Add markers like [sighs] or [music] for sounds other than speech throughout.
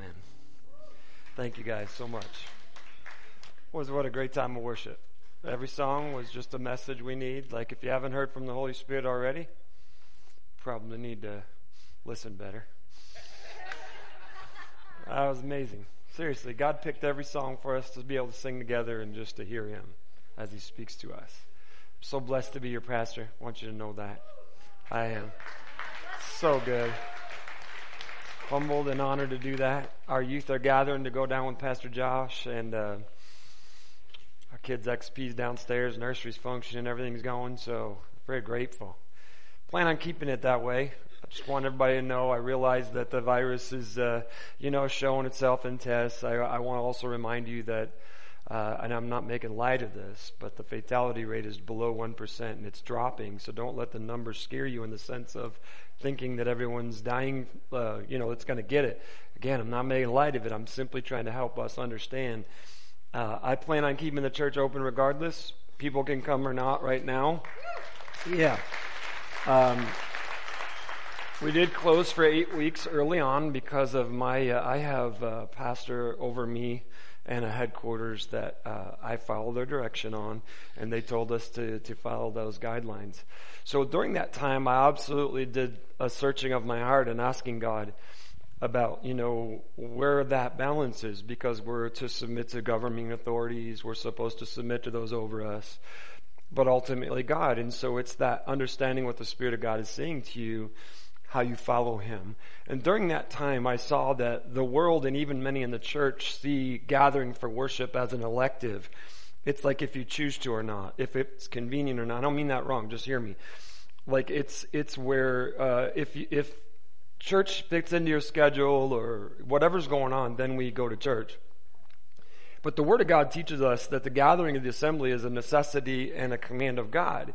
Amen. Thank you guys so much. Was what a great time of worship. Every song was just a message we need. Like if you haven't heard from the Holy Spirit already, probably need to listen better. that was amazing. Seriously, God picked every song for us to be able to sing together and just to hear Him as He speaks to us. I'm so blessed to be your pastor. I want you to know that. I am. So good. Humbled and honored to do that. Our youth are gathering to go down with Pastor Josh and uh, our kids' XP's downstairs, nursery's functioning, everything's going, so very grateful. Plan on keeping it that way. I just want everybody to know I realize that the virus is, uh, you know, showing itself in tests. I, I want to also remind you that, uh, and I'm not making light of this, but the fatality rate is below 1% and it's dropping. So don't let the numbers scare you in the sense of thinking that everyone's dying, uh, you know, it's going to get it. Again, I'm not making light of it. I'm simply trying to help us understand. Uh, I plan on keeping the church open regardless. People can come or not right now. Yeah. Um, we did close for eight weeks early on because of my, uh, I have a pastor over me and a headquarters that uh, I follow their direction on, and they told us to, to follow those guidelines. So during that time, I absolutely did a searching of my heart and asking God about, you know, where that balance is because we're to submit to governing authorities, we're supposed to submit to those over us but ultimately God. And so it's that understanding what the Spirit of God is saying to you, how you follow Him. And during that time, I saw that the world and even many in the church see gathering for worship as an elective. It's like if you choose to or not, if it's convenient or not. I don't mean that wrong. Just hear me. Like it's it's where uh, if you, if church fits into your schedule or whatever's going on, then we go to church. But the Word of God teaches us that the gathering of the assembly is a necessity and a command of God.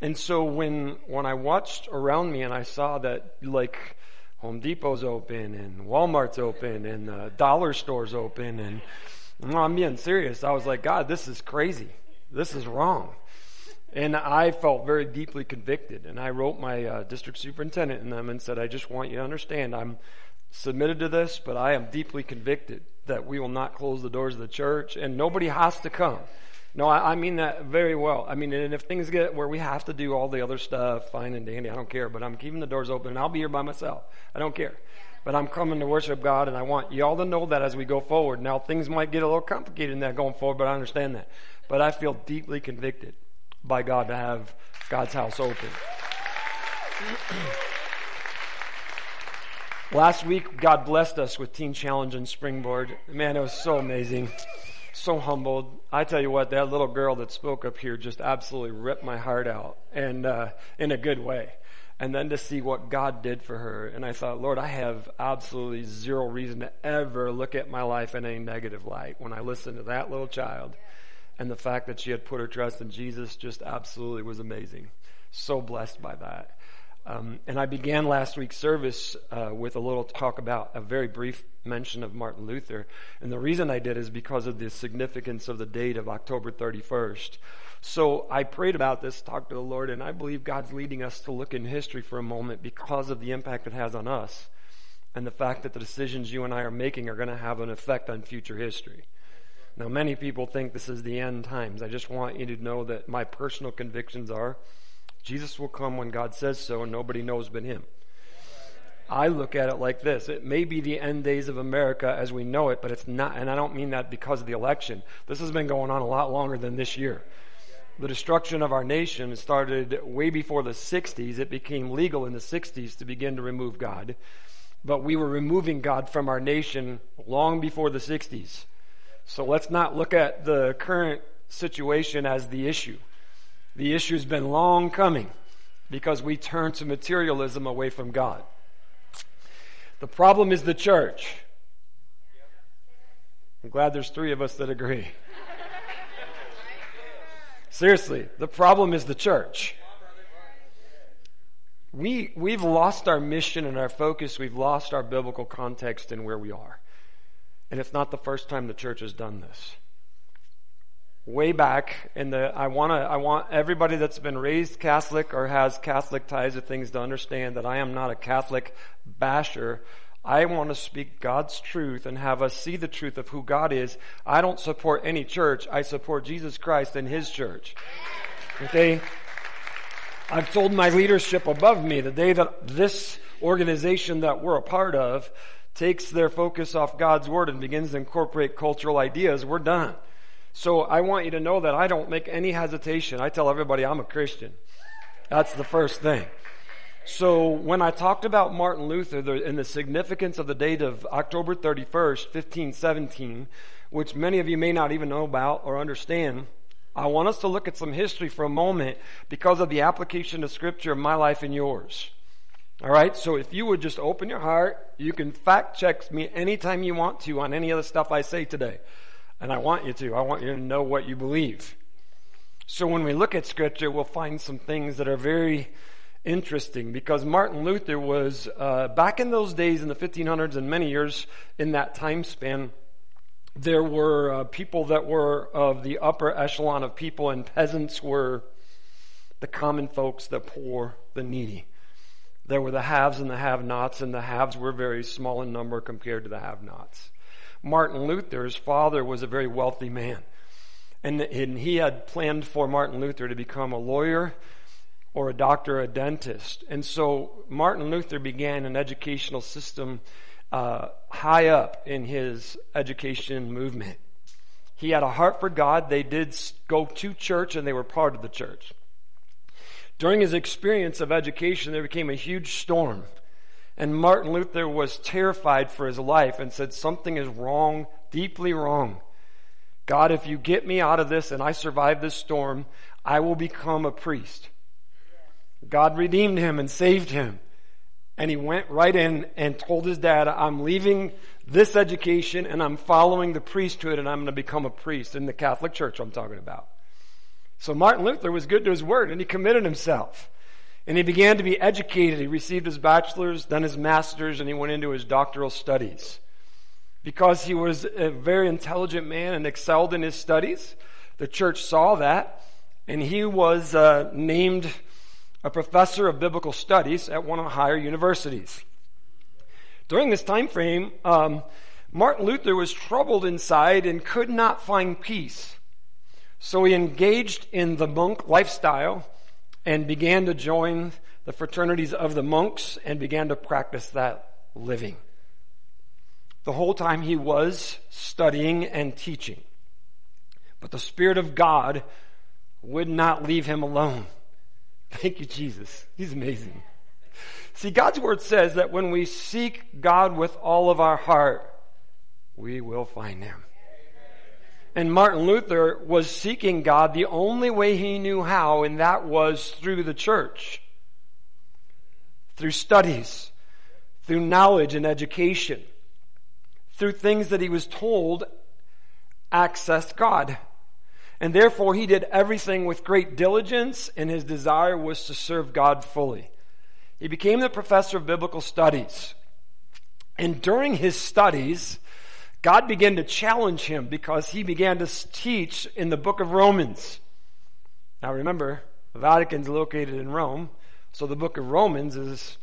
And so when, when I watched around me and I saw that like Home Depot's open and Walmart's open and the dollar store's open and I'm being serious. I was like, God, this is crazy. This is wrong. And I felt very deeply convicted. And I wrote my uh, district superintendent in them and said, I just want you to understand I'm submitted to this, but I am deeply convicted that we will not close the doors of the church and nobody has to come. No, I, I, mean that very well. I mean, and if things get where we have to do all the other stuff, fine and dandy, I don't care, but I'm keeping the doors open and I'll be here by myself. I don't care. But I'm coming to worship God and I want y'all to know that as we go forward. Now things might get a little complicated in that going forward, but I understand that. But I feel deeply convicted by God to have God's house open. [clears throat] Last week, God blessed us with Teen Challenge and Springboard. Man, it was so amazing. So humbled. I tell you what, that little girl that spoke up here just absolutely ripped my heart out, and uh, in a good way. And then to see what God did for her, and I thought, Lord, I have absolutely zero reason to ever look at my life in a negative light. When I listened to that little child, and the fact that she had put her trust in Jesus, just absolutely was amazing. So blessed by that. Um, and I began last week's service uh, with a little talk about a very brief mention of Martin Luther. And the reason I did is because of the significance of the date of October 31st. So I prayed about this, talked to the Lord, and I believe God's leading us to look in history for a moment because of the impact it has on us and the fact that the decisions you and I are making are going to have an effect on future history. Now, many people think this is the end times. I just want you to know that my personal convictions are Jesus will come when God says so, and nobody knows but Him. I look at it like this. It may be the end days of America as we know it, but it's not, and I don't mean that because of the election. This has been going on a lot longer than this year. The destruction of our nation started way before the 60s. It became legal in the 60s to begin to remove God. But we were removing God from our nation long before the 60s. So let's not look at the current situation as the issue. The issue's been long coming because we turn to materialism away from God. The problem is the church. I'm glad there's three of us that agree. Seriously, the problem is the church. We, we've lost our mission and our focus. We've lost our biblical context and where we are. And it's not the first time the church has done this way back in the I want to I want everybody that's been raised Catholic or has Catholic ties to things to understand that I am not a Catholic basher. I want to speak God's truth and have us see the truth of who God is. I don't support any church. I support Jesus Christ and His church. Okay? I've told my leadership above me the day that this organization that we're a part of takes their focus off God's Word and begins to incorporate cultural ideas, we're done. So I want you to know that I don't make any hesitation. I tell everybody I'm a Christian. That's the first thing. So when I talked about Martin Luther and the significance of the date of October 31st, 1517, which many of you may not even know about or understand, I want us to look at some history for a moment because of the application of scripture of my life and yours. All right. So if you would just open your heart, you can fact check me anytime you want to on any of the stuff I say today. And I want you to. I want you to know what you believe. So when we look at scripture, we'll find some things that are very interesting because Martin Luther was, uh, back in those days in the 1500s and many years in that time span, there were uh, people that were of the upper echelon of people, and peasants were the common folks, the poor, the needy. There were the haves and the have nots, and the haves were very small in number compared to the have nots. Martin Luther's father was a very wealthy man. And, he had planned for Martin Luther to become a lawyer or a doctor or a dentist. And so Martin Luther began an educational system uh, high up in his education movement. He had a heart for God. They did go to church and they were part of the church. During his experience of education, there became a huge storm. And Martin Luther was terrified for his life and said, Something is wrong, deeply wrong. God, if you get me out of this and I survive this storm, I will become a priest. God redeemed him and saved him. And he went right in and told his dad, I'm leaving this education and I'm following the priesthood and I'm going to become a priest in the Catholic Church I'm talking about. So Martin Luther was good to his word and he committed himself. And he began to be educated. He received his bachelor's, then his master's, and he went into his doctoral studies. Because he was a very intelligent man and excelled in his studies, the church saw that, and he was uh, named a professor of biblical studies at one of the higher universities. During this time frame, um, Martin Luther was troubled inside and could not find peace. So he engaged in the monk lifestyle and began to join the fraternities of the monks and began to practice that living. The whole time he was studying and teaching. But the Spirit of God would not leave him alone. [laughs] Thank you, Jesus. He's amazing. See, God's word says that when we seek God with all of our heart, we will find him. And Martin Luther was seeking God the only way he knew how, and that was through the church, through studies, through knowledge and education, through things that he was told accessed God. And therefore, he did everything with great diligence, and his desire was to serve God fully. He became the professor of biblical studies. And during his studies, God began to challenge him because he began to teach in the book of Romans. Now remember, the Vatican's located in Rome, so the book of Romans is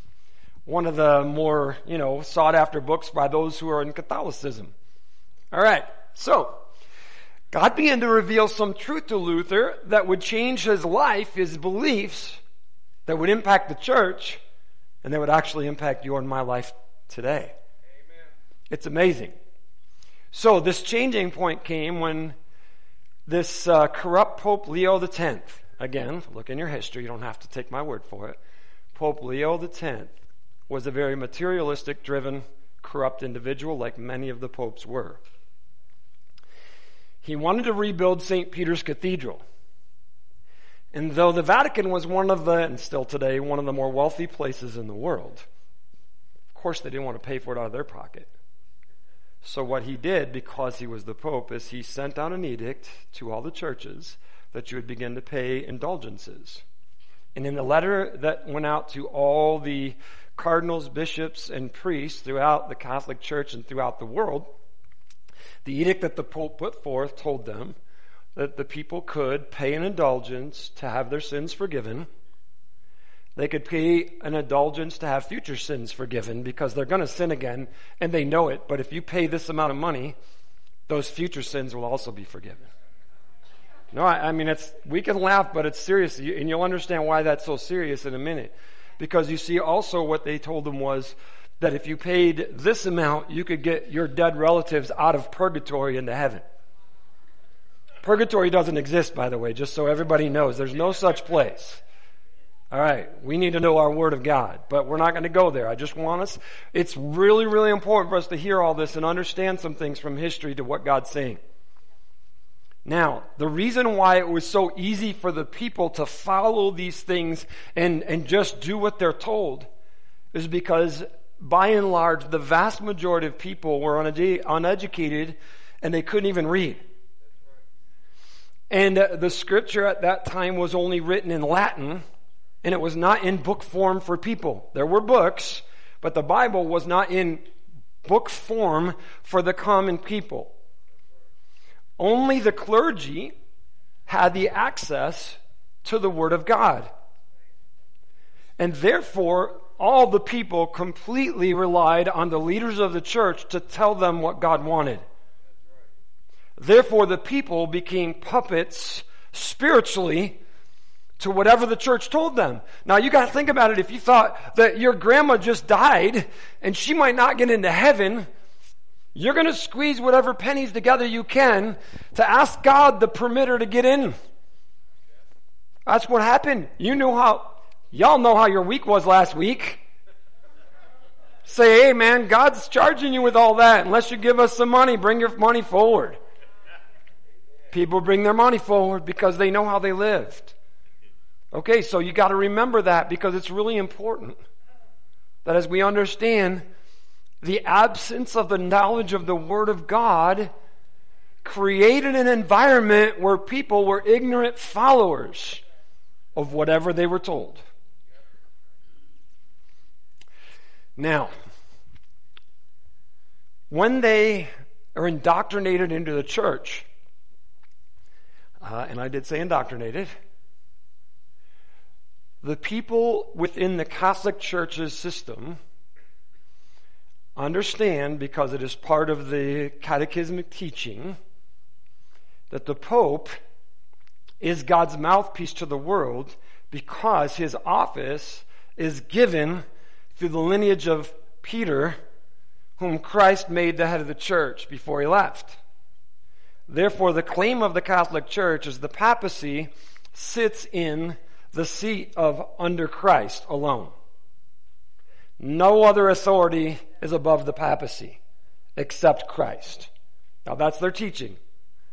one of the more, you know, sought after books by those who are in Catholicism. All right. So, God began to reveal some truth to Luther that would change his life, his beliefs, that would impact the church, and that would actually impact your and my life today. Amen. It's amazing. So this changing point came when this uh, corrupt Pope Leo X, again, look in your history, you don't have to take my word for it. Pope Leo X was a very materialistic driven, corrupt individual like many of the popes were. He wanted to rebuild St. Peter's Cathedral. And though the Vatican was one of the, and still today, one of the more wealthy places in the world, of course they didn't want to pay for it out of their pocket. So what he did, because he was the Pope, is he sent out an edict to all the churches that you would begin to pay indulgences. And in the letter that went out to all the cardinals, bishops, and priests throughout the Catholic Church and throughout the world, the edict that the Pope put forth told them that the people could pay an indulgence to have their sins forgiven, They could pay an indulgence to have future sins forgiven because they're going to sin again and they know it. But if you pay this amount of money, those future sins will also be forgiven. No, I, I mean, it's, we can laugh, but it's serious. And you'll understand why that's so serious in a minute. Because you see also what they told them was that if you paid this amount, you could get your dead relatives out of purgatory into heaven. Purgatory doesn't exist, by the way, just so everybody knows. There's no such place. All right, we need to know our Word of God, but we're not going to go there. I just want us, it's really, really important for us to hear all this and understand some things from history to what God's saying. Now, the reason why it was so easy for the people to follow these things and, and just do what they're told is because by and large, the vast majority of people were uneducated and they couldn't even read. And uh, the scripture at that time was only written in Latin and it was not in book form for people. There were books, but the Bible was not in book form for the common people. Only the clergy had the access to the Word of God. And therefore, all the people completely relied on the leaders of the church to tell them what God wanted. Therefore, the people became puppets spiritually to whatever the church told them. Now you gotta think about it. If you thought that your grandma just died and she might not get into heaven, you're gonna squeeze whatever pennies together you can to ask God the permitter to get in. That's what happened. You know how, y'all know how your week was last week. Say, hey man, God's charging you with all that. Unless you give us some money, bring your money forward. People bring their money forward because they know how they lived. Okay, so you got to remember that because it's really important that as we understand the absence of the knowledge of the Word of God created an environment where people were ignorant followers of whatever they were told. Now, when they are indoctrinated into the church, uh, and I did say indoctrinated, the people within the Catholic Church's system understand, because it is part of the catechismic teaching, that the Pope is God's mouthpiece to the world because his office is given through the lineage of Peter, whom Christ made the head of the church before he left. Therefore, the claim of the Catholic Church is the papacy sits in the seat of under Christ alone. No other authority is above the papacy except Christ. Now that's their teaching.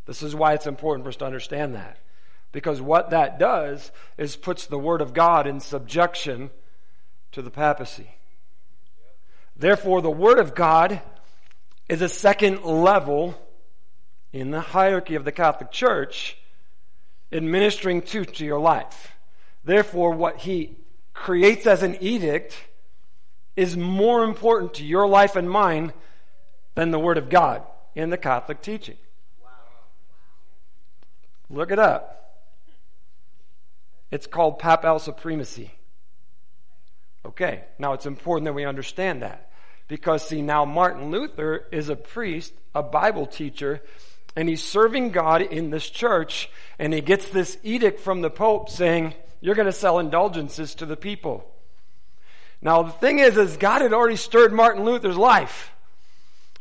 This is why it's important for us to understand that. Because what that does is puts the Word of God in subjection to the papacy. Therefore, the Word of God is a second level in the hierarchy of the Catholic Church administering to, to your life. Therefore, what he creates as an edict is more important to your life and mine than the Word of God in the Catholic teaching. Look it up. It's called papal supremacy. Okay, now it's important that we understand that. Because, see, now Martin Luther is a priest, a Bible teacher, and he's serving God in this church, and he gets this edict from the Pope saying, you're going to sell indulgences to the people. Now the thing is, is God had already stirred Martin Luther's life.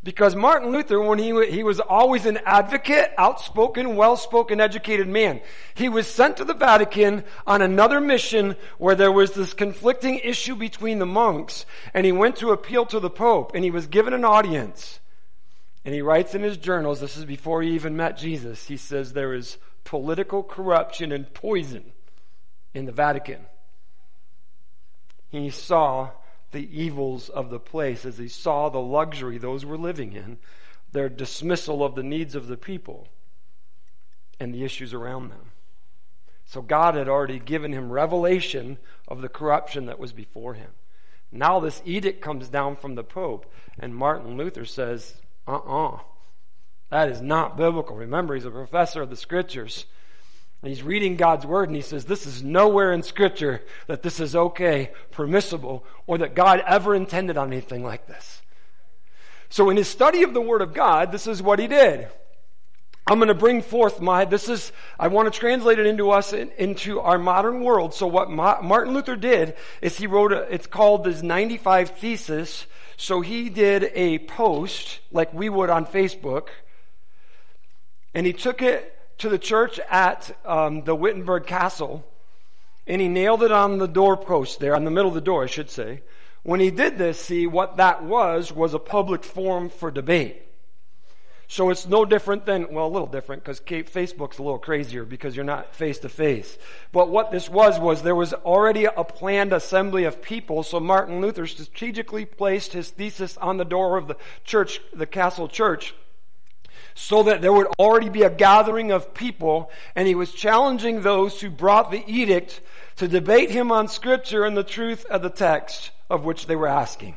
Because Martin Luther, when he, he was always an advocate, outspoken, well-spoken, educated man. He was sent to the Vatican on another mission where there was this conflicting issue between the monks, and he went to appeal to the Pope, and he was given an audience. And he writes in his journals, this is before he even met Jesus, he says there is political corruption and poison in the Vatican. He saw the evils of the place as he saw the luxury those were living in, their dismissal of the needs of the people, and the issues around them. So God had already given him revelation of the corruption that was before him. Now this edict comes down from the Pope, and Martin Luther says, uh uh-uh, uh, that is not biblical. Remember, he's a professor of the scriptures. And he's reading God's word and he says, this is nowhere in scripture that this is okay, permissible, or that God ever intended on anything like this. So in his study of the word of God, this is what he did. I'm going to bring forth my, this is, I want to translate it into us, in, into our modern world. So what Ma, Martin Luther did is he wrote a, it's called his 95 Thesis. So he did a post, like we would on Facebook, and he took it to the church at um, the Wittenberg Castle, and he nailed it on the doorpost there, on the middle of the door, I should say. When he did this, see, what that was, was a public forum for debate. So it's no different than, well, a little different because Facebook's a little crazier because you're not face to face. But what this was, was there was already a planned assembly of people. So Martin Luther strategically placed his thesis on the door of the church, the castle church, so that there would already be a gathering of people and he was challenging those who brought the edict to debate him on scripture and the truth of the text of which they were asking.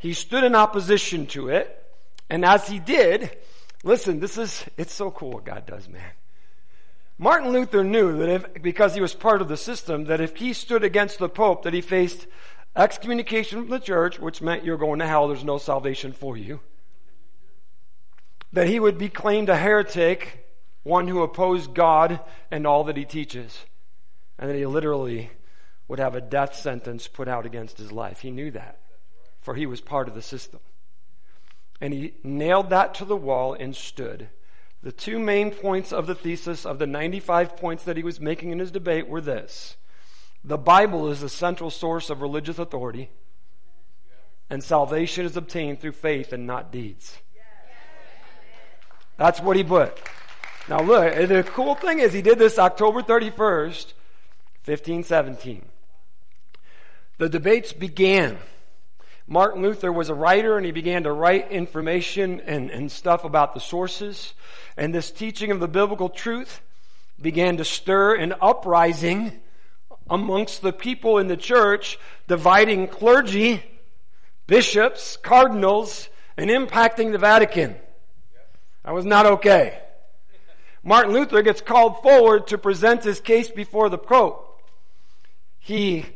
He stood in opposition to it and as he did, listen, this is, it's so cool what God does, man. Martin Luther knew that if, because he was part of the system, that if he stood against the Pope, that he faced excommunication from the church, which meant you're going to hell, there's no salvation for you. That he would be claimed a heretic, one who opposed God and all that he teaches. And that he literally would have a death sentence put out against his life. He knew that, for he was part of the system and he nailed that to the wall and stood. The two main points of the thesis of the 95 points that he was making in his debate were this the Bible is the central source of religious authority, and salvation is obtained through faith and not deeds. That's what he put. Now look, the cool thing is he did this October 31st, 1517. The debates began Martin Luther was a writer and he began to write information and, and stuff about the sources. And this teaching of the biblical truth began to stir an uprising amongst the people in the church, dividing clergy, bishops, cardinals, and impacting the Vatican. That was not okay. Martin Luther gets called forward to present his case before the Pope. He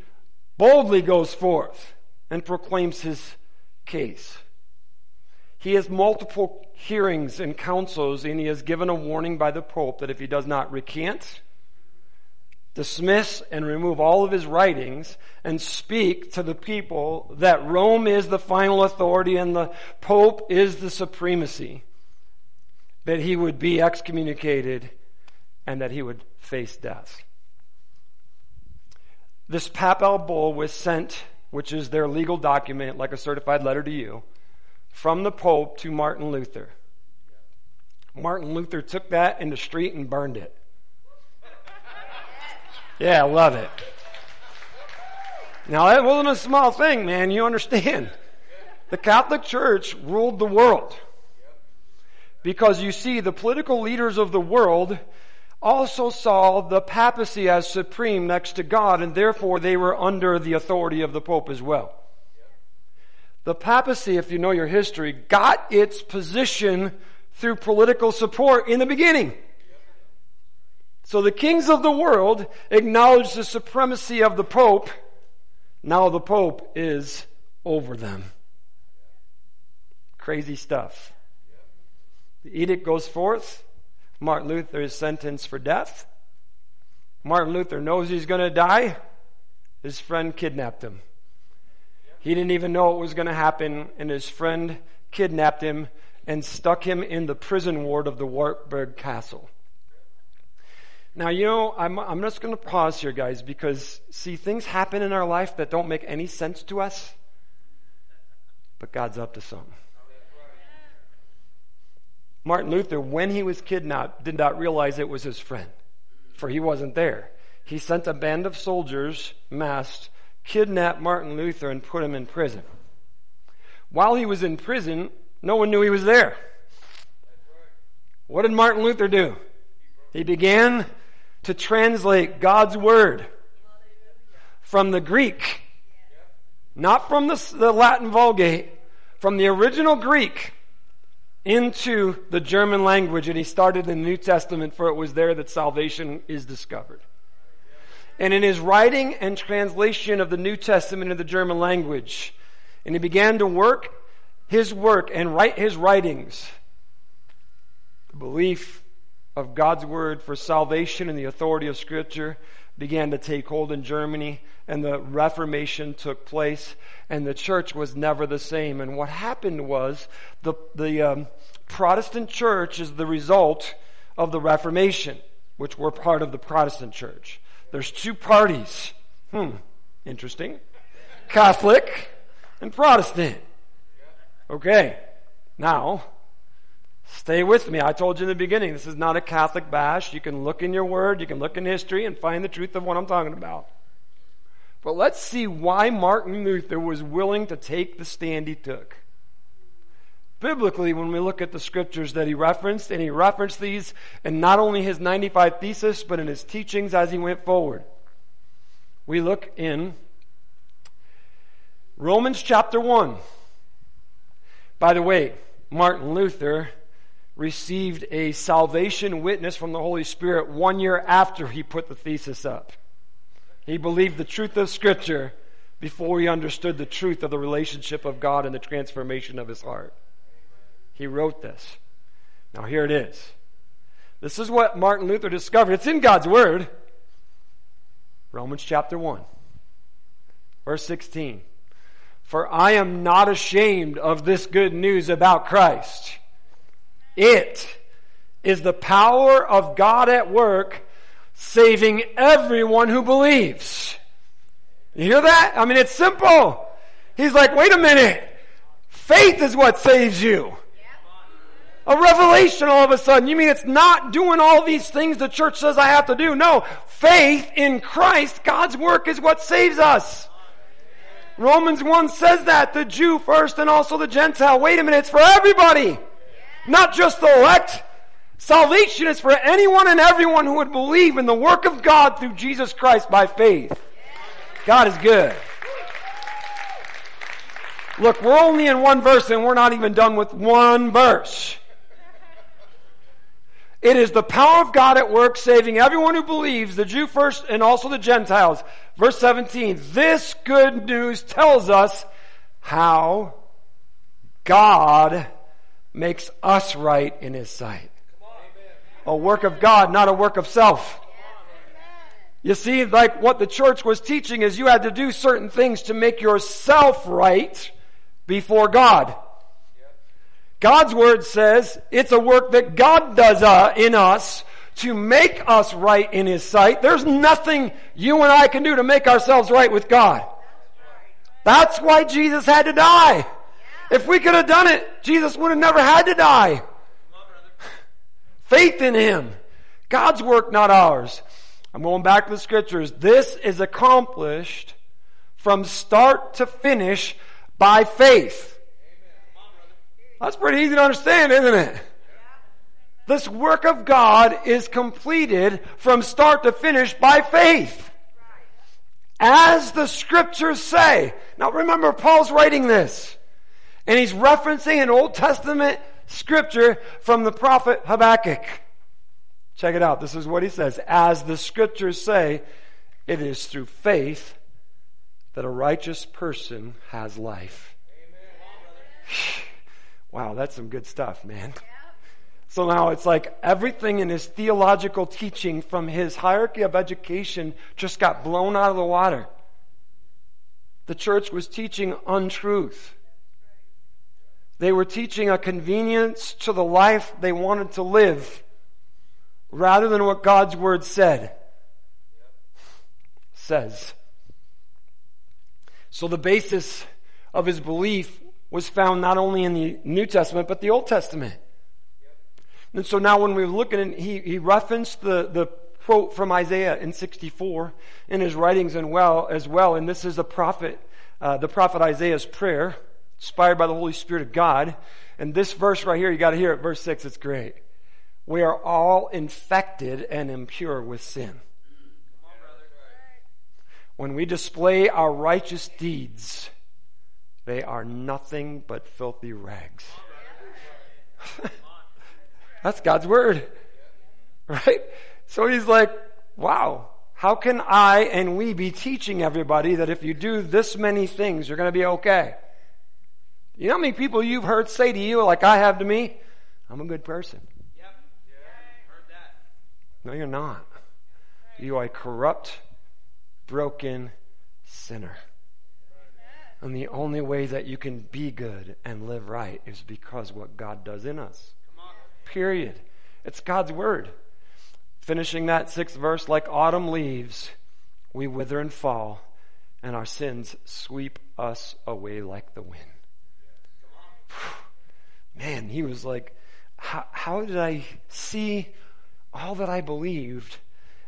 boldly goes forth and proclaims his case. He has multiple hearings and councils, and he has given a warning by the Pope that if he does not recant, dismiss, and remove all of his writings, and speak to the people that Rome is the final authority and the Pope is the supremacy, that he would be excommunicated and that he would face death. This papal bull was sent which is their legal document, like a certified letter to you, from the Pope to Martin Luther. Martin Luther took that in the street and burned it. Yeah, I love it. Now, that wasn't a small thing, man. You understand. The Catholic Church ruled the world. Because you see, the political leaders of the world also saw the papacy as supreme next to God, and therefore they were under the authority of the Pope as well. The papacy, if you know your history, got its position through political support in the beginning. So the kings of the world acknowledged the supremacy of the Pope. Now the Pope is over them. Crazy stuff. The edict goes forth. Martin Luther is sentenced for death. Martin Luther knows he's going to die. His friend kidnapped him. He didn't even know it was going to happen, and his friend kidnapped him and stuck him in the prison ward of the Wartburg Castle. Now, you know, I'm, I'm just going to pause here, guys, because see, things happen in our life that don't make any sense to us, but God's up to something. Martin Luther, when he was kidnapped, did not realize it was his friend, for he wasn't there. He sent a band of soldiers, masked, kidnapped Martin Luther and put him in prison. While he was in prison, no one knew he was there. What did Martin Luther do? He began to translate God's word from the Greek, not from the, the Latin Vulgate, from the original Greek into the German language and he started the New Testament, for it was there that salvation is discovered. And in his writing and translation of the New Testament in the German language, and he began to work his work and write his writings, the belief of God's word for salvation and the authority of Scripture began to take hold in Germany, and the Reformation took place, and the church was never the same. And what happened was the, the um, Protestant church is the result of the Reformation, which were part of the Protestant church. There's two parties. Hmm, interesting. Catholic and Protestant. Okay, now, Stay with me. I told you in the beginning, this is not a Catholic bash. You can look in your word, you can look in history and find the truth of what I'm talking about. But let's see why Martin Luther was willing to take the stand he took. Biblically, when we look at the scriptures that he referenced, and he referenced these in not only his 95 thesis, but in his teachings as he went forward. We look in Romans chapter 1. By the way, Martin Luther received a salvation witness from the Holy Spirit one year after he put the thesis up. He believed the truth of Scripture before he understood the truth of the relationship of God and the transformation of his heart. He wrote this. Now, here it is. This is what Martin Luther discovered. It's in God's Word. Romans chapter 1, verse 16. For I am not ashamed of this good news about Christ it is the power of God at work saving everyone who believes. You hear that? I mean, it's simple. He's like, wait a minute. Faith is what saves you. A revelation all of a sudden. You mean it's not doing all these things the church says I have to do? No. Faith in Christ, God's work is what saves us. Romans 1 says that. The Jew first and also the Gentile. Wait a minute. It's for everybody. Not just the elect. Salvation is for anyone and everyone who would believe in the work of God through Jesus Christ by faith. God is good. Look, we're only in one verse and we're not even done with one verse. It is the power of God at work saving everyone who believes, the Jew first and also the Gentiles. Verse 17. This good news tells us how God makes us right in His sight. A work of God, not a work of self. You see, like what the church was teaching is you had to do certain things to make yourself right before God. God's word says it's a work that God does uh, in us to make us right in His sight. There's nothing you and I can do to make ourselves right with God. That's why Jesus had to die. If we could have done it, Jesus would have never had to die. Faith in Him. God's work, not ours. I'm going back to the scriptures. This is accomplished from start to finish by faith. That's pretty easy to understand, isn't it? This work of God is completed from start to finish by faith. As the scriptures say. Now remember, Paul's writing this. And he's referencing an Old Testament scripture from the prophet Habakkuk. Check it out. This is what he says. As the scriptures say, it is through faith that a righteous person has life. Wow, that's some good stuff, man. So now it's like everything in his theological teaching from his hierarchy of education just got blown out of the water. The church was teaching untruth. They were teaching a convenience to the life they wanted to live rather than what God's word said. Says. So the basis of his belief was found not only in the New Testament, but the Old Testament. And so now when we're looking, at, he, he referenced the, the quote from Isaiah in 64 in his writings and well, as well. And this is the prophet, uh, the prophet Isaiah's prayer inspired by the Holy Spirit of God. And this verse right here, you got to hear it. Verse 6, it's great. We are all infected and impure with sin. When we display our righteous deeds, they are nothing but filthy rags. [laughs] That's God's word. Right? So he's like, wow, how can I and we be teaching everybody that if you do this many things, you're going to be okay? You know how many people you've heard say to you, like I have to me, I'm a good person. Yep. Yeah, heard that. No, you're not. You are a corrupt, broken sinner. And the only way that you can be good and live right is because what God does in us. Period. It's God's word. Finishing that sixth verse, like autumn leaves, we wither and fall, and our sins sweep us away like the wind. Man, he was like, how, how did I see all that I believed?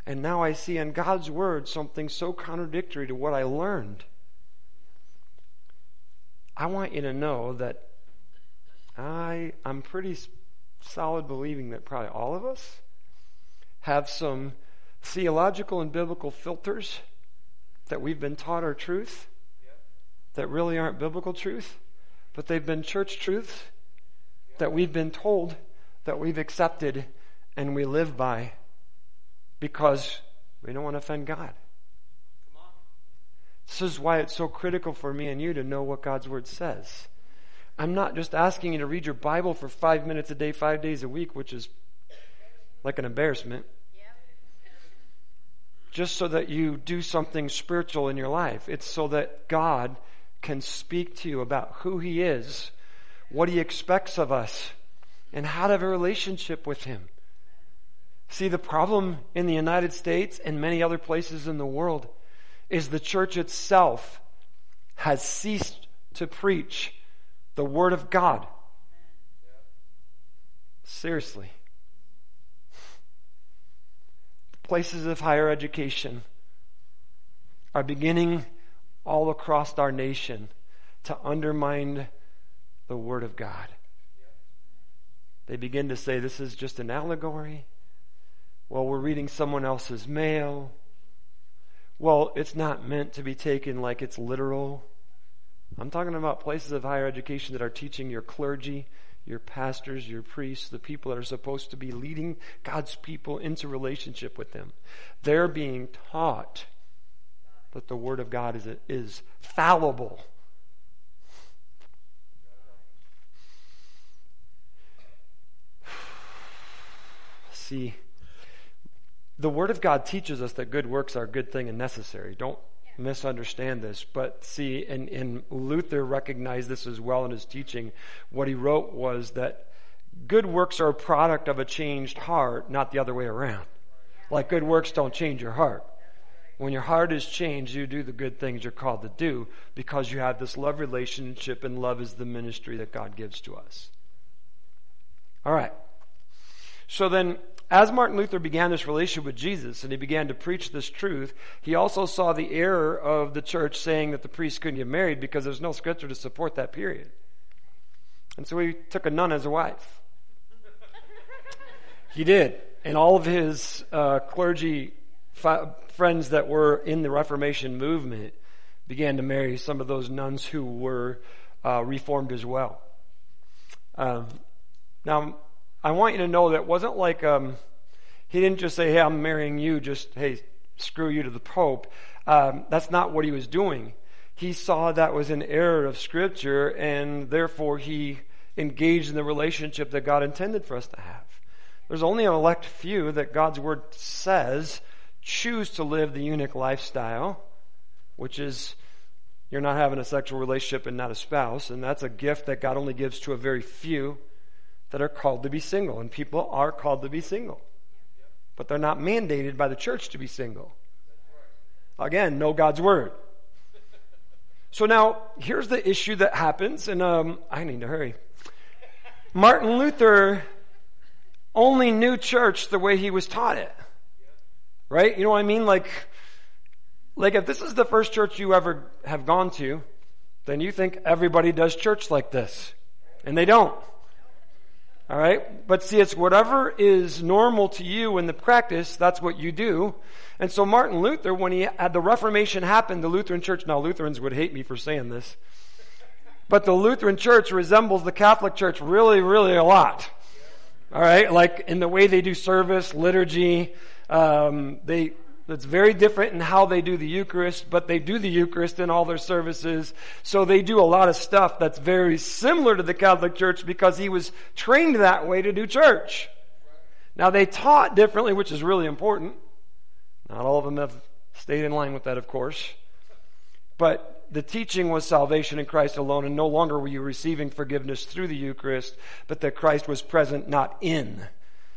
And now I see in God's word something so contradictory to what I learned. I want you to know that I, I'm pretty solid believing that probably all of us have some theological and biblical filters that we've been taught are truth that really aren't biblical truth, but they've been church truths that we've been told that we've accepted and we live by because we don't want to offend God. This is why it's so critical for me and you to know what God's Word says. I'm not just asking you to read your Bible for five minutes a day, five days a week, which is like an embarrassment. Just so that you do something spiritual in your life. It's so that God can speak to you about who He is, what He expects of us, and how to have a relationship with Him. See, the problem in the United States and many other places in the world is the church itself has ceased to preach the Word of God. Seriously places of higher education are beginning all across our nation to undermine the Word of God. They begin to say this is just an allegory. Well, we're reading someone else's mail. Well, it's not meant to be taken like it's literal. I'm talking about places of higher education that are teaching your clergy your pastors, your priests, the people that are supposed to be leading God's people into relationship with them. They're being taught that the Word of God is, is fallible. [sighs] See, the Word of God teaches us that good works are a good thing and necessary. Don't misunderstand this. But see, and, and Luther recognized this as well in his teaching. What he wrote was that good works are a product of a changed heart, not the other way around. Like good works don't change your heart. When your heart is changed, you do the good things you're called to do because you have this love relationship, and love is the ministry that God gives to us. All right. So then, as Martin Luther began this relationship with Jesus and he began to preach this truth, he also saw the error of the church saying that the priest couldn't get married because there's no scripture to support that period. And so he took a nun as a wife. he did. And all of his uh, clergy fi- friends that were in the Reformation movement began to marry some of those nuns who were uh, reformed as well. Um, now, I want you to know that it wasn't like um, he didn't just say, "Hey, I'm marrying you." Just hey, screw you to the Pope. Um, that's not what he was doing. He saw that was an error of Scripture, and therefore he engaged in the relationship that God intended for us to have. There's only an elect few that God's Word says choose to live the eunuch lifestyle, which is you're not having a sexual relationship and not a spouse, and that's a gift that God only gives to a very few that are called to be single, and people are called to be single. But they're not mandated by the church to be single. Again, know God's word. So now, here's the issue that happens, and um, I need to hurry. Martin Luther only knew church the way he was taught it. Right? You know what I mean? Like, like if this is the first church you ever have gone to, then you think everybody does church like this. And they don't. All right? But see, it's whatever is normal to you in the practice, that's what you do. And so Martin Luther, when he had the Reformation happen, the Lutheran church, now Lutherans would hate me for saying this. But the Lutheran Church resembles the Catholic Church really, really a lot. All right, like in the way they do service, liturgy, um, they it's very different in how they do the Eucharist, but they do the Eucharist in all their services. So they do a lot of stuff that's very similar to the Catholic Church because he was trained that way to do church. Now they taught differently, which is really important. Not all of them have stayed in line with that, of course. But the teaching was salvation in Christ alone, and no longer were you receiving forgiveness through the Eucharist, but that Christ was present, not in.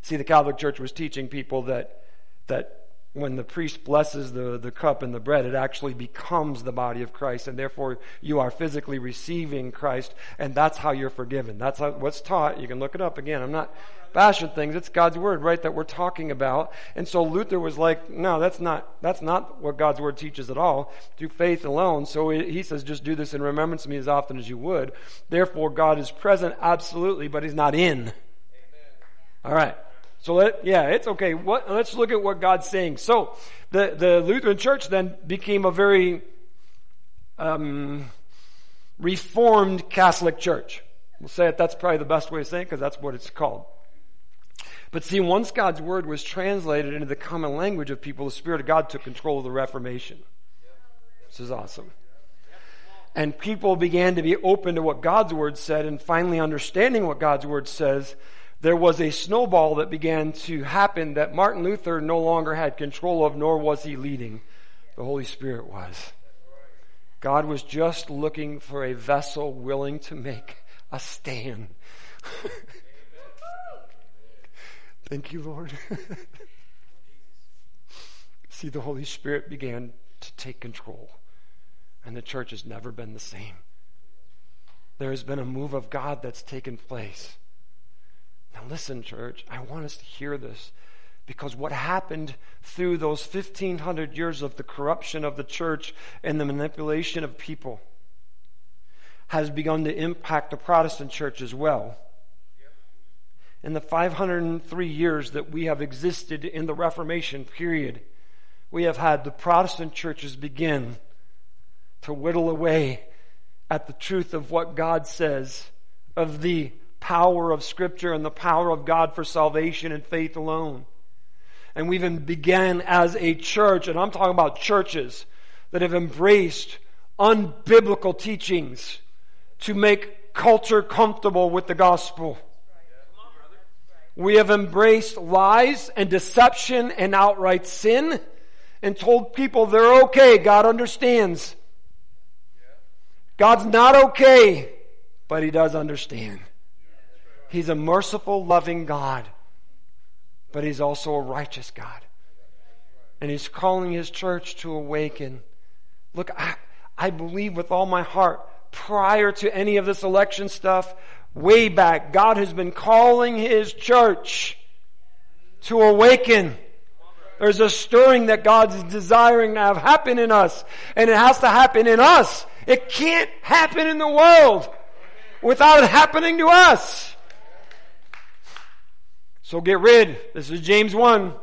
See, the Catholic Church was teaching people that, that when the priest blesses the, the cup and the bread, it actually becomes the body of Christ, and therefore you are physically receiving Christ, and that's how you're forgiven. That's how, what's taught. You can look it up again. I'm not bashing things. It's God's word, right, that we're talking about. And so Luther was like, no, that's not, that's not what God's word teaches at all. Through faith alone. So he says, just do this in remembrance of me as often as you would. Therefore, God is present, absolutely, but he's not in. All right. So let, yeah, it's okay. What, let's look at what God's saying. So the, the Lutheran church then became a very, um, reformed Catholic church. We'll say it, that's probably the best way to say it because that's what it's called. But see, once God's word was translated into the common language of people, the Spirit of God took control of the Reformation. This is awesome. And people began to be open to what God's word said and finally understanding what God's word says there was a snowball that began to happen that Martin Luther no longer had control of, nor was he leading. The Holy Spirit was. God was just looking for a vessel willing to make a stand. [laughs] Thank you, Lord. [laughs] See, the Holy Spirit began to take control, and the church has never been the same. There has been a move of God that's taken place. Now, listen, church, I want us to hear this because what happened through those 1500 years of the corruption of the church and the manipulation of people has begun to impact the Protestant church as well. In the 503 years that we have existed in the Reformation period, we have had the Protestant churches begin to whittle away at the truth of what God says, of the power of Scripture and the power of God for salvation and faith alone. And we've even began as a church, and I'm talking about churches that have embraced unbiblical teachings to make culture comfortable with the gospel. We have embraced lies and deception and outright sin and told people they're okay. God understands. God's not okay, but He does understand. He's a merciful, loving God, but He's also a righteous God. And He's calling His church to awaken. Look, I, I believe with all my heart, prior to any of this election stuff, way back, God has been calling His church to awaken. There's a stirring that God's desiring to have happen in us, and it has to happen in us. It can't happen in the world without it happening to us. So get rid, this is James 1,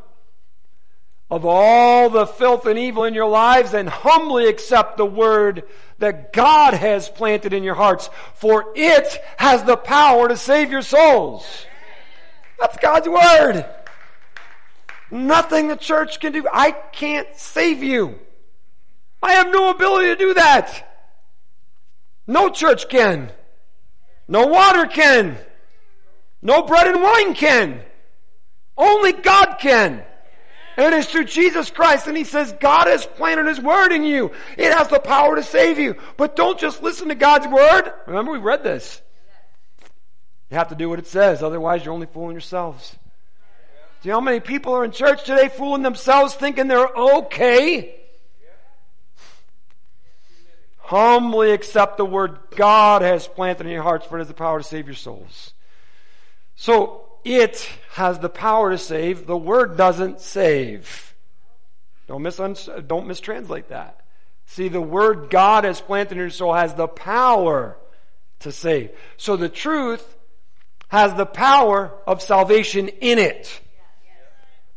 of all the filth and evil in your lives and humbly accept the word that God has planted in your hearts, for it has the power to save your souls. That's God's word. Nothing the church can do. I can't save you. I have no ability to do that. No church can. No water can. No bread and wine can. Only God can. And it is through Jesus Christ. And he says, God has planted his word in you. It has the power to save you. But don't just listen to God's word. Remember, we read this. You have to do what it says. Otherwise, you're only fooling yourselves. Do you know how many people are in church today fooling themselves thinking they're okay? Humbly accept the word God has planted in your hearts, for it has the power to save your souls. So, it has the power to save. The word doesn't save. Don't, mis- don't mistranslate that. See, the word God has planted in your soul has the power to save. So the truth has the power of salvation in it.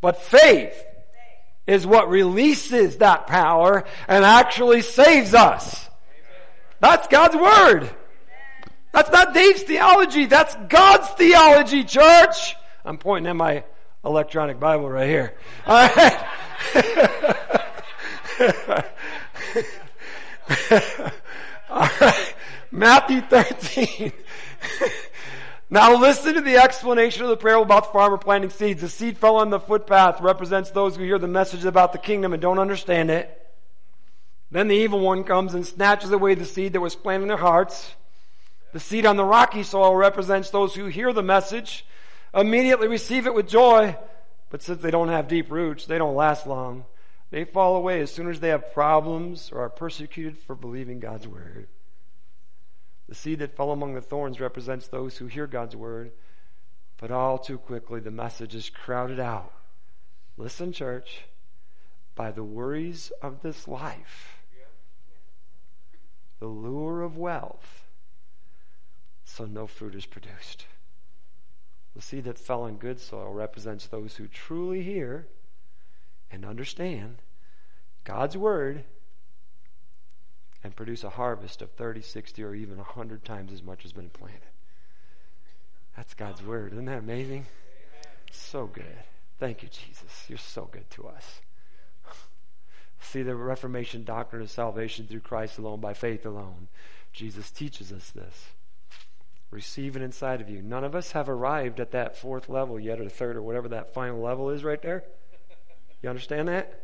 But faith is what releases that power and actually saves us. That's God's word. That's not Dave's theology. That's God's theology, church. I'm pointing at my electronic Bible right here. All right. [laughs] All right. Matthew 13. [laughs] now listen to the explanation of the parable about the farmer planting seeds. The seed fell on the footpath represents those who hear the message about the kingdom and don't understand it. Then the evil one comes and snatches away the seed that was planted in their hearts. The seed on the rocky soil represents those who hear the message, immediately receive it with joy, but since they don't have deep roots, they don't last long. They fall away as soon as they have problems or are persecuted for believing God's word. The seed that fell among the thorns represents those who hear God's word, but all too quickly the message is crowded out. Listen, church, by the worries of this life, the lure of wealth, so no fruit is produced. The seed that fell on good soil represents those who truly hear and understand God's word and produce a harvest of 30, 60, or even 100 times as much has been planted. That's God's word. Isn't that amazing? So good. Thank you, Jesus. You're so good to us. [laughs] See the Reformation doctrine of salvation through Christ alone, by faith alone. Jesus teaches us this. Receive it inside of you. None of us have arrived at that fourth level yet, or third, or whatever that final level is right there. You understand that?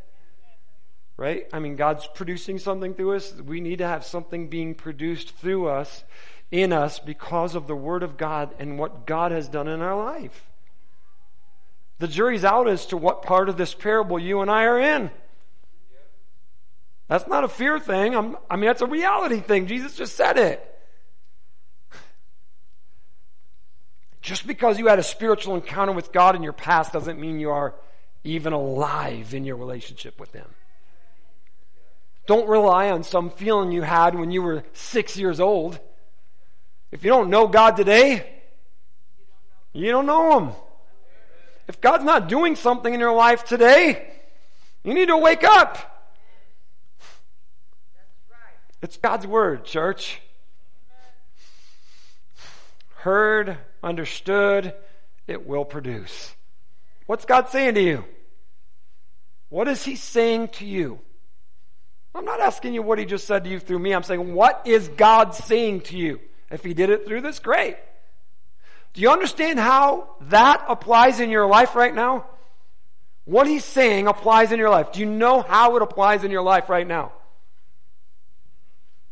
right? I mean, God's producing something through us. We need to have something being produced through us, in us, because of the Word of God and what God has done in our life. The jury's out as to what part of this parable you and I are in. That's not a fear thing. I'm, i mean, that's a reality thing. Jesus just said it. Just because you had a spiritual encounter with God in your past doesn't mean you are even alive in your relationship with Him. Don't rely on some feeling you had when you were six years old. If you don't know God today, you don't know Him. If God's not doing something in your life today, you need to wake up. It's God's Word, church. Heard, understood, it will produce. What's God saying to you? What is He saying to you? I'm not asking you what he just said to you through me. I'm saying, what is God saying to you? If he did it through this, great. Do you understand how that applies in your life right now? What he's saying applies in your life. Do you know how it applies in your life right now?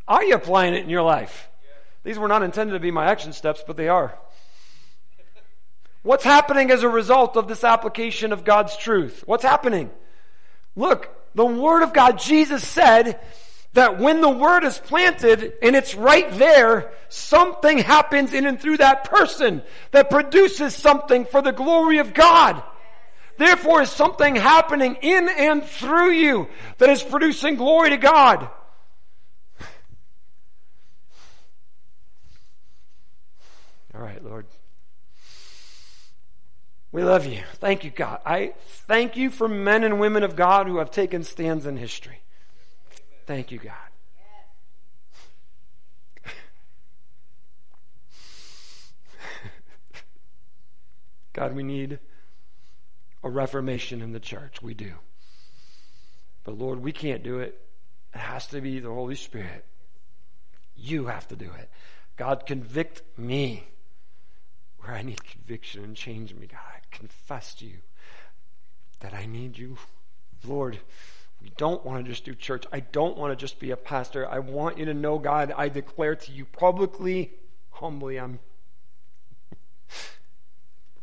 Are you applying it in your life? These were not intended to be my action steps, but they are. What's happening as a result of this application of God's truth? What's happening? Look, the Word of God, Jesus said that when the Word is planted and it's right there, something happens in and through that person that produces something for the glory of God. Therefore is something happening in and through you that is producing glory to God. All right, Lord. We love you. Thank you, God. I thank you for men and women of God who have taken stands in history. Thank you, God. [laughs] God, we need a reformation in the church. We do. But Lord, we can't do it. It has to be the Holy Spirit. You have to do it. God, convict me where I need conviction and change me, God I confess to you that I need you. Lord, we don't want to just do church. I don't want to just be a pastor. I want you to know, God, I declare to you publicly, humbly, I'm.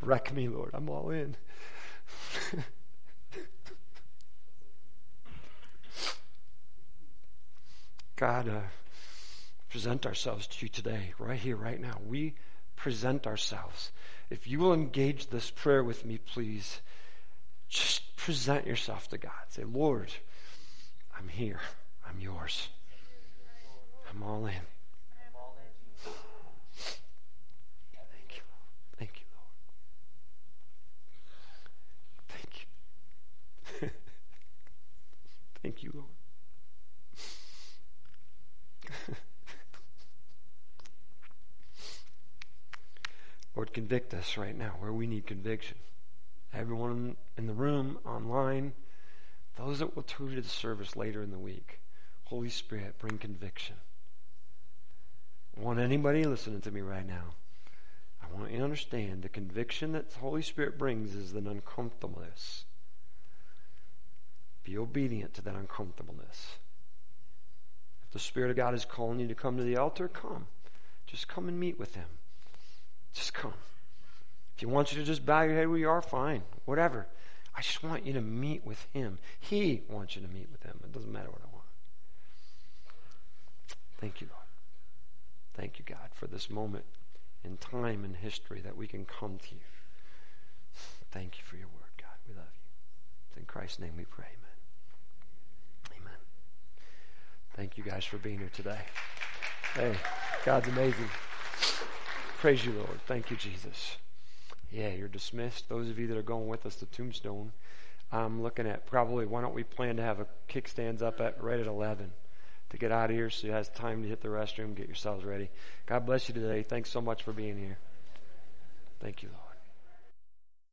Wreck me, Lord. I'm all in. [laughs] God, uh, present ourselves to you today, right here, right now. We present ourselves. If you will engage this prayer with me, please, just present yourself to God. Say, Lord, I'm here. I'm yours. I'm all in. Thank you, thank you, Lord. Thank you. [laughs] Thank you, Lord. Thank you, Lord. Convict us right now where we need conviction. Everyone in the room, online, those that will tune to the service later in the week, Holy Spirit, bring conviction. I want anybody listening to me right now. I want you to understand the conviction that the Holy Spirit brings is an uncomfortableness. Be obedient to that uncomfortableness. If the Spirit of God is calling you to come to the altar, come. Just come and meet with Him. Just come. If He wants you to just bow your head where you are, fine. Whatever. I just want you to meet with Him. He wants you to meet with Him. It doesn't matter what I want. Thank you, Lord. Thank you, God, for this moment in time and history that we can come to you. Thank you for your word, God. We love you. It's in Christ's name we pray. Amen. Amen. Thank you guys for being here today. Hey, God's amazing. Praise you, Lord. Thank you, Jesus. Yeah, you're dismissed. Those of you that are going with us to Tombstone, I'm looking at probably why don't we plan to have a kickstands up at right at 11 to get out of here so you have time to hit the restroom, get yourselves ready. God bless you today. Thanks so much for being here. Thank you, Lord.